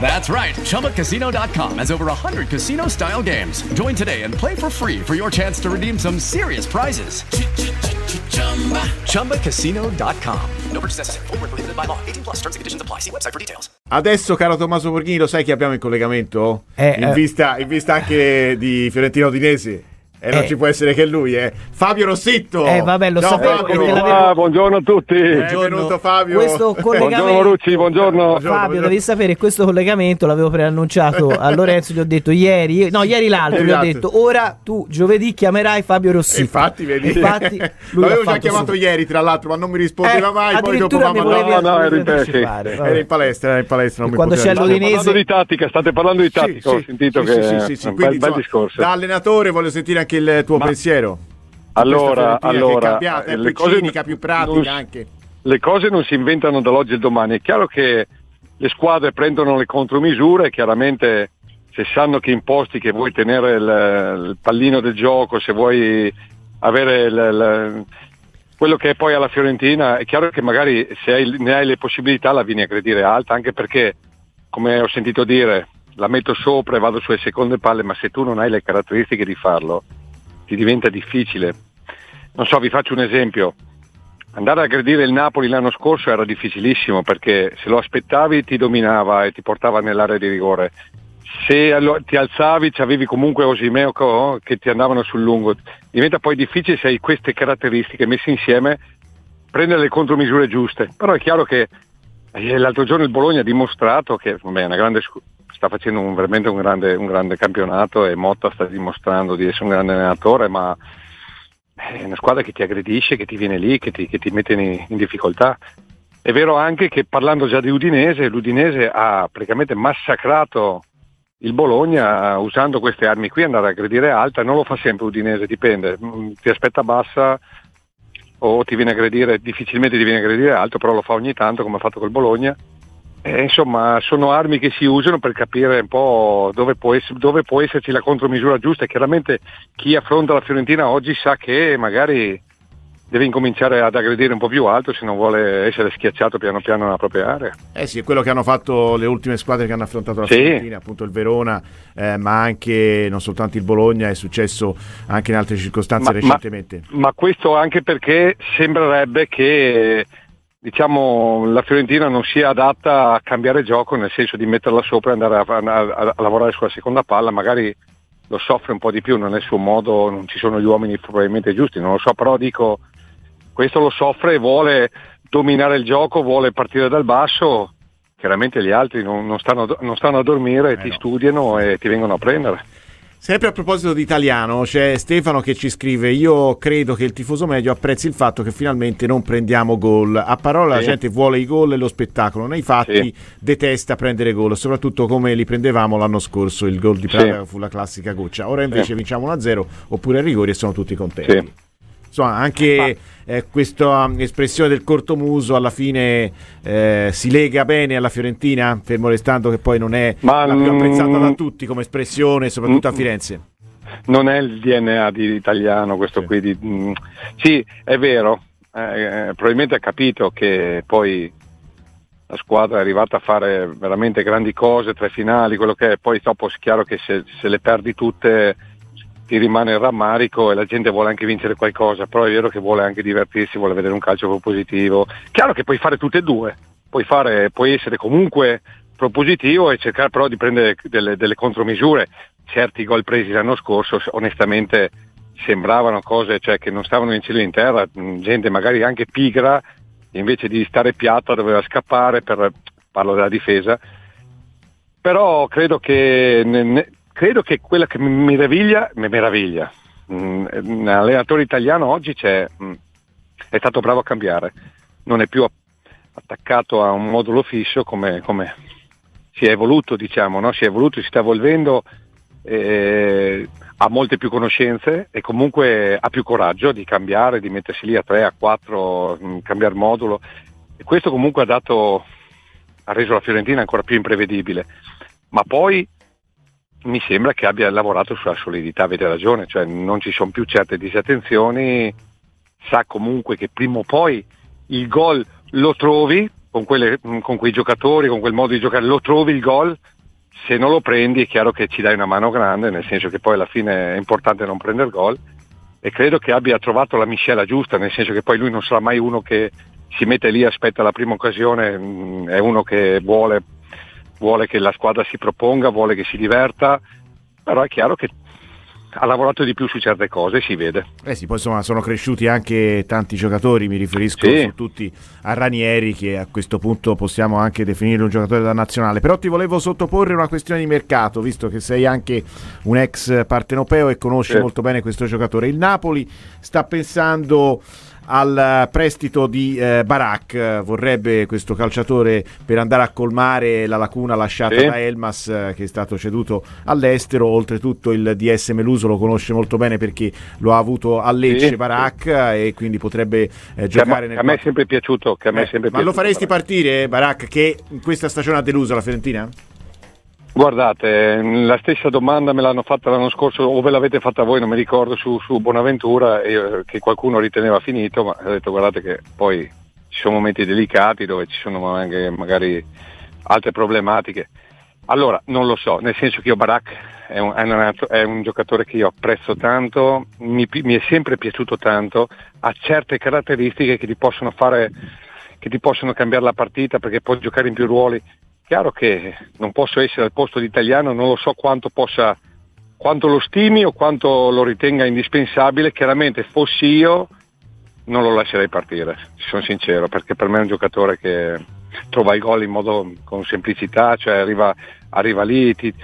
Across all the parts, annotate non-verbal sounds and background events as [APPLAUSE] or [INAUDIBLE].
That's right. ChumbaCasino.com has over 100 casino style games. Join today and play for free for your chance to redeem some serious prizes. ChumbaCasino.com. No purchase necessary. Void were prohibited by law. 18 plus. Terms and conditions apply. See website for details. Adesso, caro Tommaso Borghini, lo sai che abbiamo in collegamento? Eh, in, eh. vista, in vista anche di Fiorentino Udinese. E non Eh. ci può essere che lui, eh. Fabio Rossitto! Eh, vabbè, lo Ciao, sapevo Fabio. Ah, buongiorno a tutti. Benvenuto Fabio. Questo collegamento Buongiorno Marucci, buongiorno. Buongiorno, Fabio, buongiorno. devi sapere questo collegamento l'avevo preannunciato a Lorenzo, gli ho detto ieri, no, ieri l'altro, gli ho Esatto. detto ora tu giovedì chiamerai Fabio Rossi. Infatti, vedi. Infatti, [LAUGHS] lui L'avevo già chiamato subito. ieri, tra l'altro, ma non mi rispondeva Eh, mai. Poi dopo addirittura mamma no, no, ero in vabbè. Era in palestra, era in palestra. Non mi Quando c'è l'Udinese- Parlando di tattica, state parlando di tattica, ho sentito che sì, sì, sì, quindi. Da allenatore voglio sentire anche il tuo Ma- pensiero. Allora, è allora, cambiata, è eh, più le cose cinica, più pratica non- anche. le cose non si inventano dall'oggi al domani. È chiaro che le squadre prendono le contromisure, chiaramente se sanno che imposti che vuoi tenere il, il pallino del gioco, se vuoi avere il- il- quello che è poi alla Fiorentina, è chiaro che magari se hai- ne hai le possibilità la vieni a aggredire alta, anche perché, come ho sentito dire, la metto sopra e vado sulle seconde palle, ma se tu non hai le caratteristiche di farlo, ti diventa difficile. Non so, vi faccio un esempio. Andare a aggredire il Napoli l'anno scorso era difficilissimo perché se lo aspettavi ti dominava e ti portava nell'area di rigore. Se ti alzavi avevi comunque Osimeo che ti andavano sul lungo. Diventa poi difficile se hai queste caratteristiche messe insieme prendere le contromisure giuste. Però è chiaro che eh, l'altro giorno il Bologna ha dimostrato che vabbè, è una grande scu- sta facendo un- veramente un grande, un grande campionato e Motta sta dimostrando di essere un grande allenatore, ma è una squadra che ti aggredisce, che ti viene lì, che ti, che ti mette in, in difficoltà. È vero anche che parlando già di Udinese, l'Udinese ha praticamente massacrato il Bologna usando queste armi qui, andare a aggredire alta, non lo fa sempre Udinese, dipende, Mm, ti aspetta bassa o ti viene a aggredire, difficilmente ti viene a aggredire alto, però lo fa ogni tanto come ha fatto col Bologna. E, insomma, sono armi che si usano per capire un po' dove può, ess- dove può esserci la contromisura giusta. Chiaramente chi affronta la Fiorentina oggi sa che magari deve incominciare ad aggredire un po' più alto se non vuole essere schiacciato piano piano nella propria area. Eh sì, è quello che hanno fatto le ultime squadre che hanno affrontato la Sì. Fiorentina, appunto il Verona, eh, ma anche non soltanto il Bologna, è successo anche in altre circostanze Ma- recentemente. Ma questo anche perché sembrerebbe che diciamo, la Fiorentina non sia adatta a cambiare gioco, nel senso di metterla sopra e andare a, a- a lavorare sulla seconda palla, magari lo soffre un po' di più, non è il suo modo, non ci sono gli uomini probabilmente giusti, non lo so, però dico, questo lo soffre e vuole dominare il gioco, vuole partire dal basso, chiaramente gli altri non, non stanno, non stanno a dormire, Eh ti no. studiano e ti vengono a prendere. Sempre a proposito di italiano, c'è Stefano che ci scrive: Io credo che il tifoso medio apprezzi il fatto che finalmente non prendiamo gol. A parola la Sì. gente vuole i gol e lo spettacolo, nei fatti Sì. detesta prendere gol, soprattutto come li prendevamo l'anno scorso. Il gol di Sì. Praga fu la classica goccia. Ora invece Sì. vinciamo 1-0 oppure a rigori e sono tutti contenti. Insomma, anche eh, questa um, espressione del cortomuso alla fine eh, si lega bene alla Fiorentina, fermo restando che poi non è Ma, la più apprezzata mm, da tutti come espressione, soprattutto a mm, Firenze. non è il DNA di italiano questo Sì. qui. Di, mm, sì, è vero, eh, eh, probabilmente ha capito che poi la squadra è arrivata a fare veramente grandi cose, tre finali, quello che è, poi dopo è chiaro che se, se le perdi tutte ti rimane il rammarico e la gente vuole anche vincere qualcosa, però è vero che vuole anche divertirsi, vuole vedere un calcio propositivo. Chiaro che puoi fare tutte e due, puoi, fare, puoi essere comunque propositivo e cercare però di prendere delle, delle contromisure. Certi gol presi l'anno scorso onestamente sembravano cose cioè, che non stavano in cielo in terra, mh, gente magari anche pigra, invece di stare piatta doveva scappare per parlo della difesa, però credo che, credo che quella che mi meraviglia, mi meraviglia, Mm, l'allenatore italiano oggi mm, è stato bravo a cambiare, non è più attaccato a un modulo fisso come, come si è evoluto, diciamo, no? si è evoluto, si sta evolvendo, eh, ha molte più conoscenze e comunque ha più coraggio di cambiare, di mettersi lì a 3, a 4, mh, cambiare modulo. E questo comunque ha dato, ha reso la Fiorentina ancora più imprevedibile. Ma poi mi sembra che abbia lavorato sulla solidità, avete ragione, cioè non ci sono più certe disattenzioni, sa comunque che prima o poi il gol lo trovi con, quelle- con quei giocatori, con quel modo di giocare, lo trovi il gol, se non lo prendi è chiaro che ci dai una mano grande, nel senso che poi alla fine è importante non prendere gol e credo che abbia trovato la miscela giusta, nel senso che poi lui non sarà mai uno che si mette lì, aspetta la prima occasione, mm, è uno che vuole, vuole che la squadra si proponga, vuole che si diverta, però è chiaro che ha lavorato di più su certe cose, si vede. Eh sì, poi insomma sono cresciuti anche tanti giocatori, mi riferisco Sì. su tutti a Ranieri che a questo punto possiamo anche definire un giocatore da nazionale. Però ti volevo sottoporre una questione di mercato, visto che sei anche un ex partenopeo e conosci Sì. molto bene questo giocatore. Il Napoli sta pensando al prestito di eh, Barak, eh, vorrebbe questo calciatore per andare a colmare la lacuna lasciata Sì. da Elmas eh, che è stato ceduto all'estero, oltretutto il DS Meluso lo conosce molto bene perché lo ha avuto a Lecce Sì. Barak e quindi potrebbe eh, Che a, giocare nel a me è sempre piaciuto, che a me è Eh, sempre ma lo piaciuto. faresti partire Barak che in questa stagione ha deluso la Fiorentina? Guardate, la stessa domanda me l'hanno fatta l'anno scorso, o ve l'avete fatta voi, non mi ricordo, su, su Bonaventura, e, eh, che qualcuno riteneva finito, ma ho detto guardate che poi ci sono momenti delicati dove ci sono anche magari altre problematiche. Allora, non lo so, nel senso che io Barak è un, è un- è un giocatore che io apprezzo tanto, mi, mi è sempre piaciuto tanto, ha certe caratteristiche che ti possono fare, che ti possono cambiare la partita perché può giocare in più ruoli. Chiaro che non posso essere al posto di italiano, non lo so quanto possa, quanto lo stimi o quanto lo ritenga indispensabile. Chiaramente fossi io non lo lascerei partire, sono sincero, perché per me è un giocatore che trova i gol in modo con semplicità, cioè arriva, arriva lì, ti-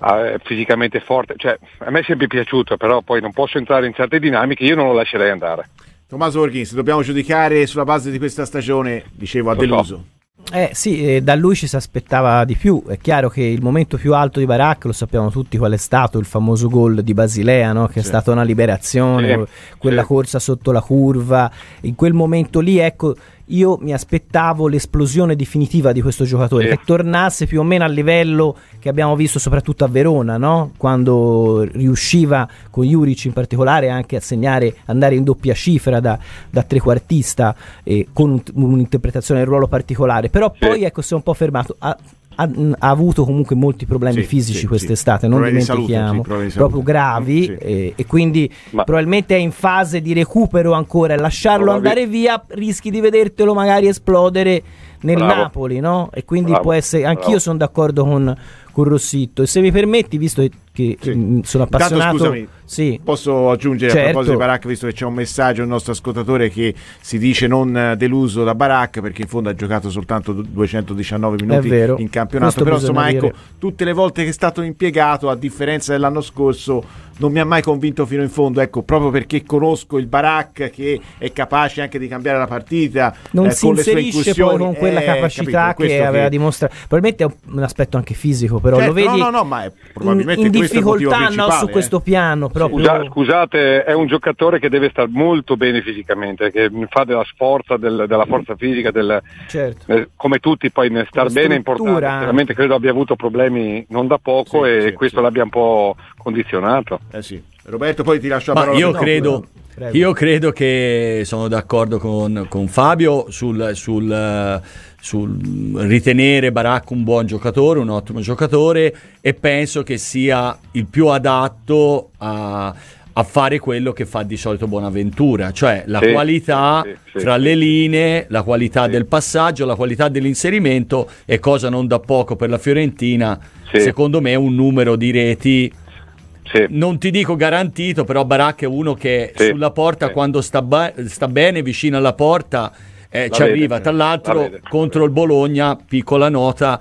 ah, è fisicamente forte, cioè, a me è sempre piaciuto, però poi non posso entrare in certe dinamiche, io non lo lascerei andare. Tommaso Orghins, dobbiamo giudicare sulla base di questa stagione, dicevo, ha Lo so. Eh sì, eh, da lui ci si aspettava di più. È chiaro che il momento più alto di Barak lo sappiamo tutti qual è stato, il famoso gol di Basilea, no? che è stata una liberazione, quella corsa sotto la curva. In quel momento lì, ecco, io mi aspettavo l'esplosione definitiva di questo giocatore, Sì. che tornasse più o meno al livello che abbiamo visto soprattutto a Verona, no? quando riusciva con Juric in particolare anche a segnare, andare in doppia cifra da, da trequartista eh, con un- un'interpretazione del ruolo particolare, però Sì. poi ecco si è un po' fermato. Ha, ha- ha avuto comunque molti problemi Sì, fisici sì, quest'estate, sì. non Problemi di salute, dimentichiamo, sì, problemi di proprio salute. gravi Sì. eh, e quindi Ma- probabilmente è in fase di recupero ancora e lasciarlo Bravi. andare via rischi di vedertelo magari esplodere nel Bravo. Napoli, no? E quindi Bravo, può essere, anch'io sono d'accordo con, con Rossitto e se mi permetti, visto che Sì. mh, sono Intanto, appassionato, scusami, sì, Posso aggiungere a Certo. proposito di Barak, visto che c'è un messaggio del nostro ascoltatore che si dice non eh, deluso da Barak perché in fondo ha giocato soltanto du- 219 minuti in campionato. Questo Però insomma, ecco, tutte le volte che è stato impiegato, a differenza dell'anno scorso, non mi ha mai convinto fino in fondo. Ecco, proprio perché conosco il Barak che è capace anche di cambiare la partita non eh, si con le sue inserisce poi con quella Eh, capacità capito, che aveva dimostrato. Probabilmente è un, un aspetto anche fisico, però Certo, lo vedi no, no, no, ma è in, probabilmente in motivo difficoltà no, su eh. questo piano. Scusa- scusate, è un giocatore che deve stare molto bene fisicamente, che fa della sforza, del- della forza fisica, del- Certo. eh, come tutti poi nel star Come bene è struttura importante. Veramente credo abbia avuto problemi non da poco Sì, e sì, questo sì. l'abbia un po' condizionato. Eh sì. Roberto, poi ti lascio la Ma parola. io No, credo, io credo che sono d'accordo con, con Fabio sul, sul, eh, sul ritenere Barak un buon giocatore, un ottimo giocatore e penso che sia il più adatto a, a fare quello che fa di solito Bonaventura, cioè la Sì, qualità sì, sì, fra sì. le linee, la qualità del passaggio, la qualità dell'inserimento e cosa non da poco per la Fiorentina, secondo me un numero di reti Sì. non ti dico garantito, però Barak è uno che Sì, sulla porta sì. quando sta, ba- sta bene vicino alla porta eh, La ci vede, arriva. Tra la l'altro, vede. contro il Bologna, piccola nota.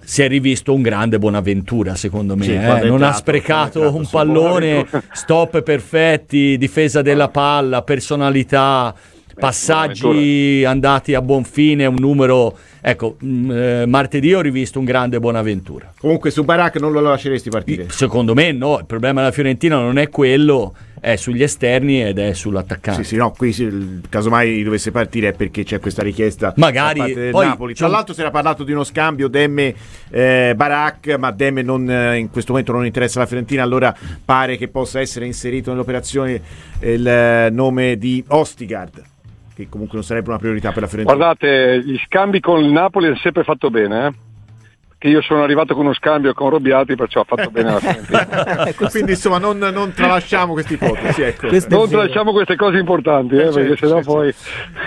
Si è rivisto un grande Buonaventura, secondo me. Sì, eh. Non ha entrato, sprecato quando è un pallone, stop perfetti, difesa della palla, personalità, passaggi andati a buon fine. Un numero. Ecco, mh, eh, martedì ho rivisto un grande Buonaventura. Comunque su Barak non lo lasceresti partire. Secondo me no, il problema della Fiorentina non è quello, è sugli esterni ed è sull'attaccante. Sì, sì, no, qui sì, casomai dovesse partire è perché c'è questa richiesta Magari, da parte del poi Napoli. Tra l'altro si era parlato di uno scambio Demme eh, Barak, ma Demme non, eh, in questo momento non interessa la Fiorentina, allora pare che possa essere inserito nell'operazione il eh, nome di Ostigard, che comunque non sarebbe una priorità per la Fiorentina. Guardate, gli scambi con il Napoli hanno sempre fatto bene, eh? Che io sono arrivato con uno scambio con Robbiati, perciò ha fatto bene la Fiorentina. [LAUGHS] Quindi insomma non, non tralasciamo queste ipotesi. Ecco. Non tralasciamo queste cose importanti, eh, Eh, perché certo, sennò certo. poi...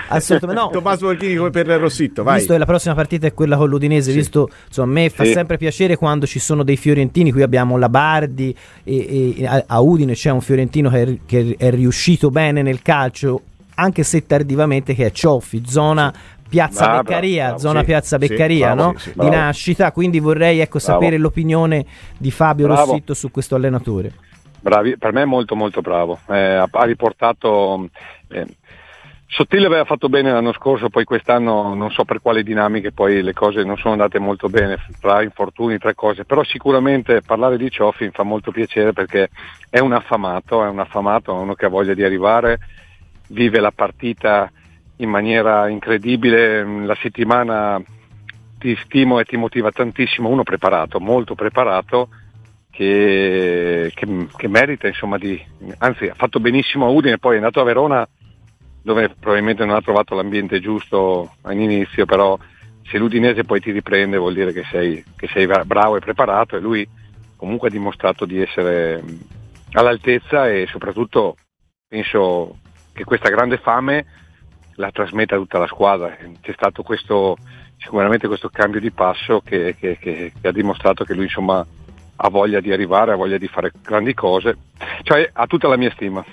Assolutamente no. Tommaso Volchini come per Rossitto, vai. Visto che la prossima partita è quella con l'Udinese, visto insomma, a me fa Sì. sempre piacere quando ci sono dei fiorentini. Qui abbiamo Labardi e, e a, a Udine c'è un fiorentino che è, che è riuscito bene nel calcio, anche se tardivamente, che è Cioffi, zona Piazza Bravo, Beccaria, bravo, zona sì, Piazza sì, Beccaria, bravo, no? sì, sì, di nascita. Quindi vorrei ecco, sapere l'opinione di Fabio. Rossitto su questo allenatore. Bravi, per me è molto molto bravo. Eh, ha, riportato. eh, Sottile aveva fatto bene l'anno scorso, poi quest'anno non so per quali dinamiche poi le cose non sono andate molto bene, tra infortuni, tra cose, però sicuramente parlare di Cioffi mi fa molto piacere perché è un affamato, è un affamato, è uno che ha voglia di arrivare, vive la partita in maniera incredibile, la settimana ti stimo e ti motiva tantissimo, uno preparato, molto preparato, che, che- che merita insomma di, anzi ha fatto benissimo a Udine, poi è andato a Verona dove probabilmente non ha trovato l'ambiente giusto all'inizio, però se l'Udinese poi ti riprende vuol dire che sei, che sei bra- bravo e preparato e lui comunque ha dimostrato di essere all'altezza e soprattutto penso che questa grande fame la trasmetta a tutta la squadra. C'è stato questo, sicuramente questo cambio di passo che, che- che- che ha dimostrato che lui insomma ha voglia di arrivare, ha voglia di fare grandi cose, cioè ha tutta la mia stima.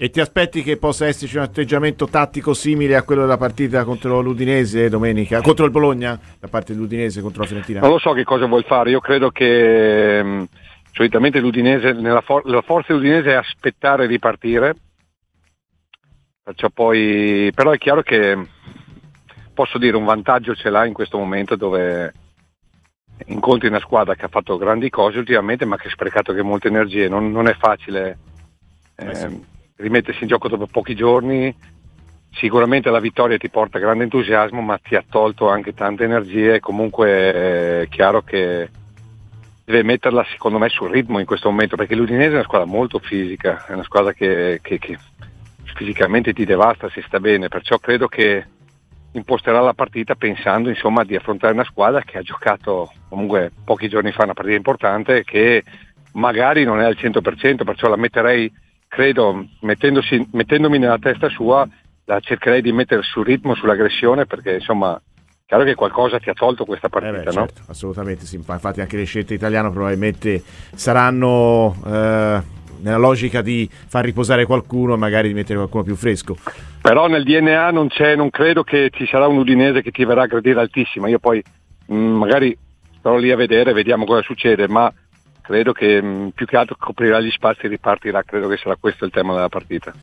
E ti aspetti che possa esserci un atteggiamento tattico simile a quello della partita contro l'Udinese domenica, contro il Bologna, da parte dell'Udinese contro la Fiorentina? Non lo so che cosa vuol fare, io credo che mh, solitamente l'Udinese, nella for- la forza dell'Udinese è aspettare di partire, perciò poi, però è chiaro che posso dire un vantaggio ce l'ha in questo momento dove incontri una squadra che ha fatto grandi cose ultimamente ma che ha sprecato anche molte energie, non, non è facile eh, rimettersi in gioco dopo pochi giorni, sicuramente la vittoria ti porta grande entusiasmo ma ti ha tolto anche tante energie. E comunque è chiaro che deve metterla secondo me sul ritmo in questo momento perché l'Udinese è una squadra molto fisica, è una squadra che, che- che fisicamente ti devasta se sta bene, perciò credo che imposterà la partita pensando insomma di affrontare una squadra che ha giocato comunque pochi giorni fa una partita importante che magari non è al 100%, perciò la metterei, credo, mettendosi- mettendomi nella testa sua, la cercherei di mettere sul ritmo, sull'aggressione perché insomma chiaro che qualcosa ti ha tolto questa Eh partita, beh, no? certo, assolutamente sì. Infatti anche le scelte italiane probabilmente saranno eh, nella logica di far riposare qualcuno e magari di mettere qualcuno più fresco. Però nel DNA non non credo che ci sarà un udinese che ti verrà a gradire altissima. Io poi mh, magari starò lì a vedere, vediamo cosa succede, ma credo che mh, più che altro coprirà gli spazi e ripartirà, credo che sarà questo il tema della partita.